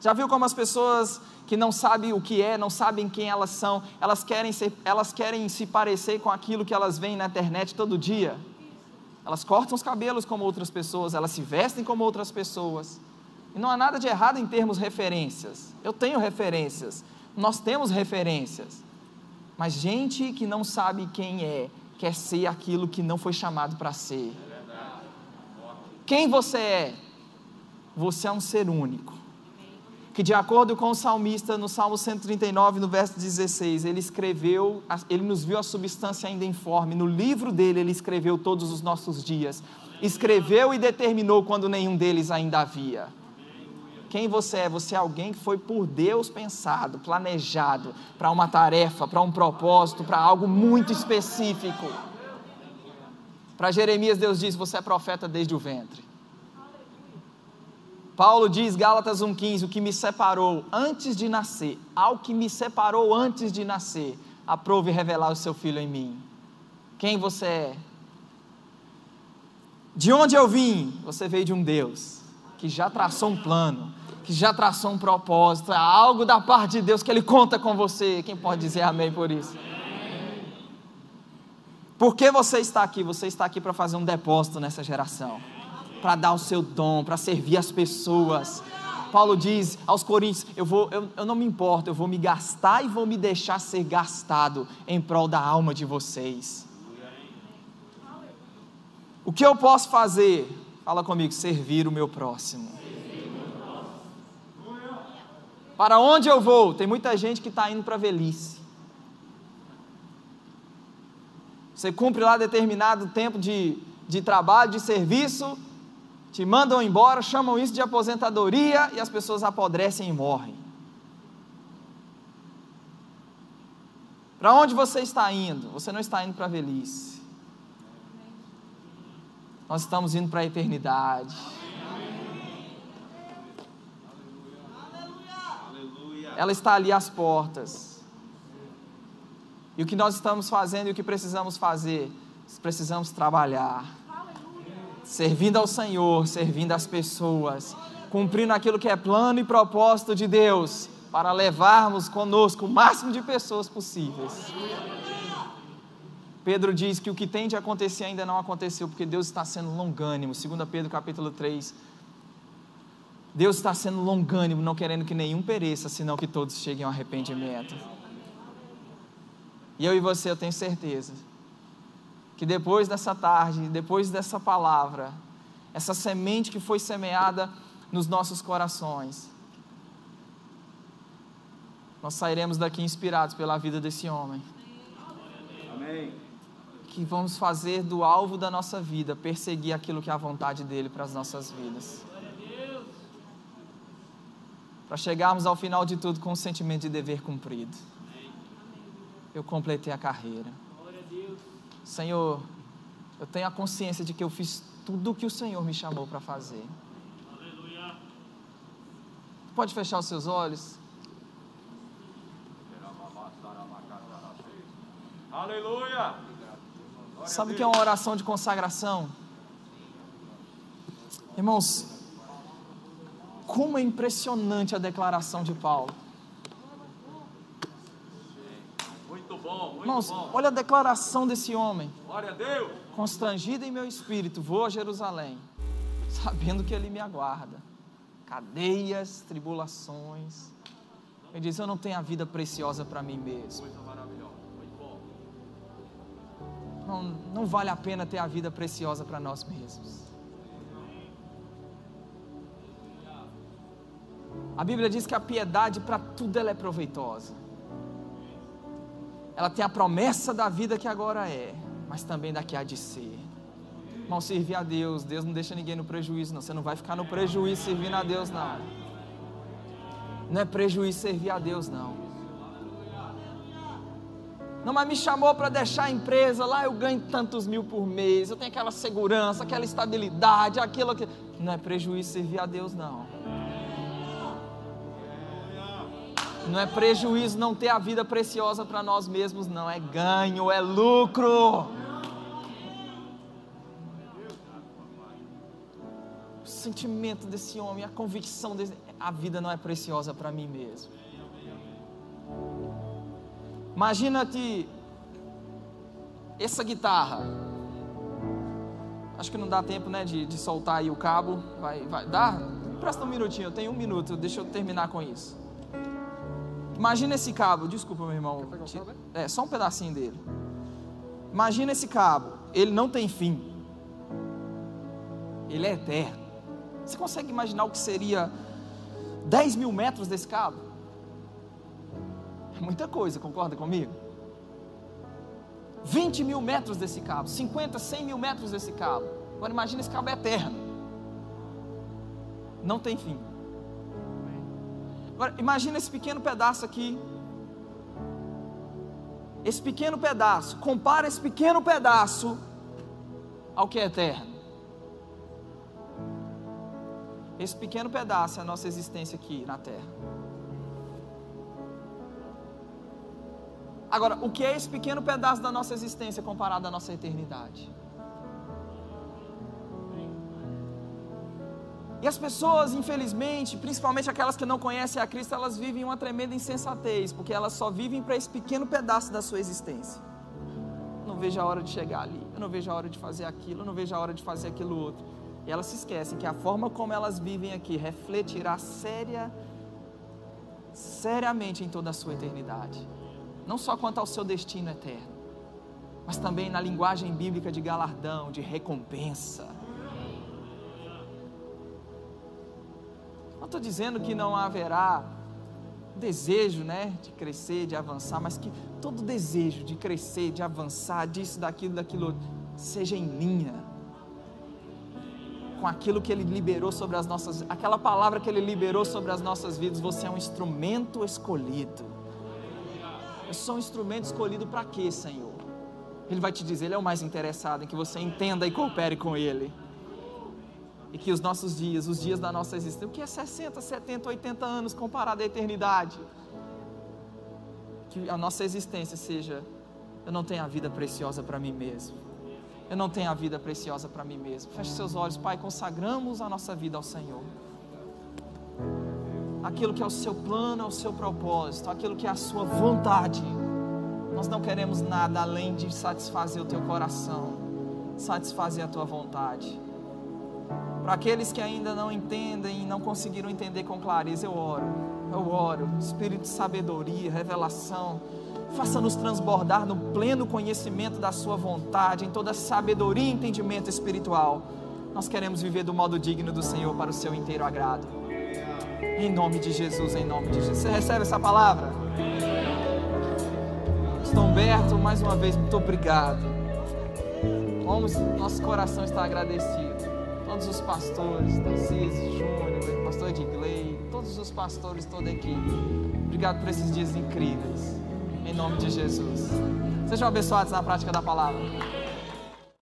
Já viu como as pessoas que não sabem o que é, não sabem quem elas são, elas querem, ser, elas querem se parecer com aquilo que elas veem na internet todo dia? Elas cortam os cabelos como outras pessoas, elas se vestem como outras pessoas. E não há nada de errado em termos referências. Eu tenho referências, nós temos referências. Mas gente que não sabe quem é, quer ser aquilo que não foi chamado para ser. Quem você é? Você é um ser único. que de acordo com o salmista, no Salmo 139, no verso 16, ele escreveu, ele nos viu a substância ainda informe, no livro dele ele escreveu todos os nossos dias, escreveu e determinou quando nenhum deles ainda havia. Quem você é? Você é alguém que foi por Deus pensado, planejado para uma tarefa, para um propósito, para algo muito específico. Para Jeremias, Deus diz: Você é profeta desde o ventre. Paulo diz, Gálatas 1,15: O que me separou antes de nascer, ao que me separou antes de nascer, aprove revelar o seu filho em mim. Quem você é? De onde eu vim? Você veio de um Deus que já traçou um plano, que já traçou um propósito, é algo da parte de Deus que Ele conta com você. Quem pode dizer amém por isso? Por que você está aqui? Você está aqui para fazer um depósito nessa geração para dar o seu dom, para servir as pessoas. Paulo diz aos Coríntios: eu, vou, eu, eu não me importo, eu vou me gastar e vou me deixar ser gastado em prol da alma de vocês. O que eu posso fazer? Fala comigo, servir o meu próximo. Para onde eu vou? Tem muita gente que está indo para a velhice. Você cumpre lá determinado tempo de, de trabalho, de serviço, te mandam embora, chamam isso de aposentadoria e as pessoas apodrecem e morrem. Para onde você está indo? Você não está indo para a velhice. Nós estamos indo para a eternidade. Ela está ali às portas. E o que nós estamos fazendo e o que precisamos fazer? Precisamos trabalhar servindo ao Senhor, servindo as pessoas, cumprindo aquilo que é plano e propósito de Deus, para levarmos conosco o máximo de pessoas possíveis. Pedro diz que o que tem de acontecer ainda não aconteceu, porque Deus está sendo longânimo. 2 Pedro capítulo 3. Deus está sendo longânimo, não querendo que nenhum pereça, senão que todos cheguem ao arrependimento. E eu e você, eu tenho certeza que depois dessa tarde, depois dessa palavra, essa semente que foi semeada nos nossos corações, nós sairemos daqui inspirados pela vida desse homem. Amém. Que vamos fazer do alvo da nossa vida perseguir aquilo que é a vontade dele para as nossas vidas. Para chegarmos ao final de tudo com um sentimento de dever cumprido. Eu completei a carreira. Senhor, eu tenho a consciência de que eu fiz tudo o que o Senhor me chamou para fazer. Pode fechar os seus olhos. Aleluia. Sabe o que é uma oração de consagração? Irmãos, como é impressionante a declaração de Paulo. bom, muito Irmãos, bom. olha a declaração desse homem. Glória a Deus. Constrangido em meu espírito, vou a Jerusalém, sabendo que ele me aguarda. Cadeias, tribulações. Ele diz: Eu não tenho a vida preciosa para mim mesmo. Coisa maravilhosa, muito bom. Não, não vale a pena ter a vida preciosa para nós mesmos. A Bíblia diz que a piedade para tudo ela é proveitosa ela tem a promessa da vida que agora é, mas também da que há de ser. Irmão, servir a Deus, Deus não deixa ninguém no prejuízo, não. Você não vai ficar no prejuízo servindo a Deus, não. Não é prejuízo servir a Deus, não. Não, mas me chamou para deixar a empresa, lá eu ganho tantos mil por mês, eu tenho aquela segurança, aquela estabilidade, aquilo que. Não é prejuízo servir a Deus, não. Não é prejuízo não ter a vida preciosa para nós mesmos, não. É ganho, é lucro. O sentimento desse homem, a convicção desse. A vida não é preciosa para mim mesmo. Imagina-te essa guitarra. Acho que não dá tempo, né, de, de soltar aí o cabo. Vai, vai, dá? Presta um minutinho, eu tenho um minuto, deixa eu terminar com isso. Imagina esse cabo, desculpa, meu irmão. É, só um pedacinho dele. Imagina esse cabo, ele não tem fim. Ele é eterno. Você consegue imaginar o que seria 10 mil metros desse cabo. É muita coisa, concorda comigo? 20 mil metros desse cabo, 50, 100 mil metros desse cabo. Agora imagina esse cabo é eterno. Não tem fim. Agora imagina esse pequeno pedaço aqui. Esse pequeno pedaço, compara esse pequeno pedaço ao que é eterno. Esse pequeno pedaço é a nossa existência aqui na terra. Agora, o que é esse pequeno pedaço da nossa existência comparado à nossa eternidade? E as pessoas, infelizmente, principalmente aquelas que não conhecem a Cristo, elas vivem uma tremenda insensatez, porque elas só vivem para esse pequeno pedaço da sua existência. não vejo a hora de chegar ali, eu não vejo a hora de fazer aquilo, eu não vejo a hora de fazer aquilo outro. E elas se esquecem que a forma como elas vivem aqui refletirá séria, seriamente em toda a sua eternidade não só quanto ao seu destino eterno, mas também na linguagem bíblica de galardão, de recompensa. Não estou dizendo que não haverá desejo, né, de crescer, de avançar, mas que todo desejo de crescer, de avançar, disso, daquilo, daquilo outro, seja em linha com aquilo que Ele liberou sobre as nossas, aquela palavra que Ele liberou sobre as nossas vidas. Você é um instrumento escolhido. Eu sou um instrumento escolhido para quê, Senhor? Ele vai te dizer, Ele é o mais interessado em que você entenda e coopere com Ele. E que os nossos dias, os dias da nossa existência, o que é 60, 70, 80 anos comparado à eternidade? Que a nossa existência seja, eu não tenho a vida preciosa para mim mesmo. Eu não tenho a vida preciosa para mim mesmo. Feche seus olhos, Pai, consagramos a nossa vida ao Senhor aquilo que é o seu plano, é o seu propósito, aquilo que é a sua vontade. Nós não queremos nada além de satisfazer o teu coração, satisfazer a tua vontade. Para aqueles que ainda não entendem e não conseguiram entender com clareza, eu oro, eu oro, Espírito de sabedoria, revelação, faça-nos transbordar no pleno conhecimento da Sua vontade, em toda sabedoria e entendimento espiritual. Nós queremos viver do modo digno do Senhor para o seu inteiro agrado. Em nome de Jesus, em nome de Jesus. Você recebe essa palavra? Pastor Humberto, mais uma vez, muito obrigado. Nosso coração está agradecido. Todos os pastores, Tarcísio, Júnior, pastor Edgley, todos os pastores, toda a equipe. Obrigado por esses dias incríveis. Em nome de Jesus. Sejam abençoados na prática da palavra.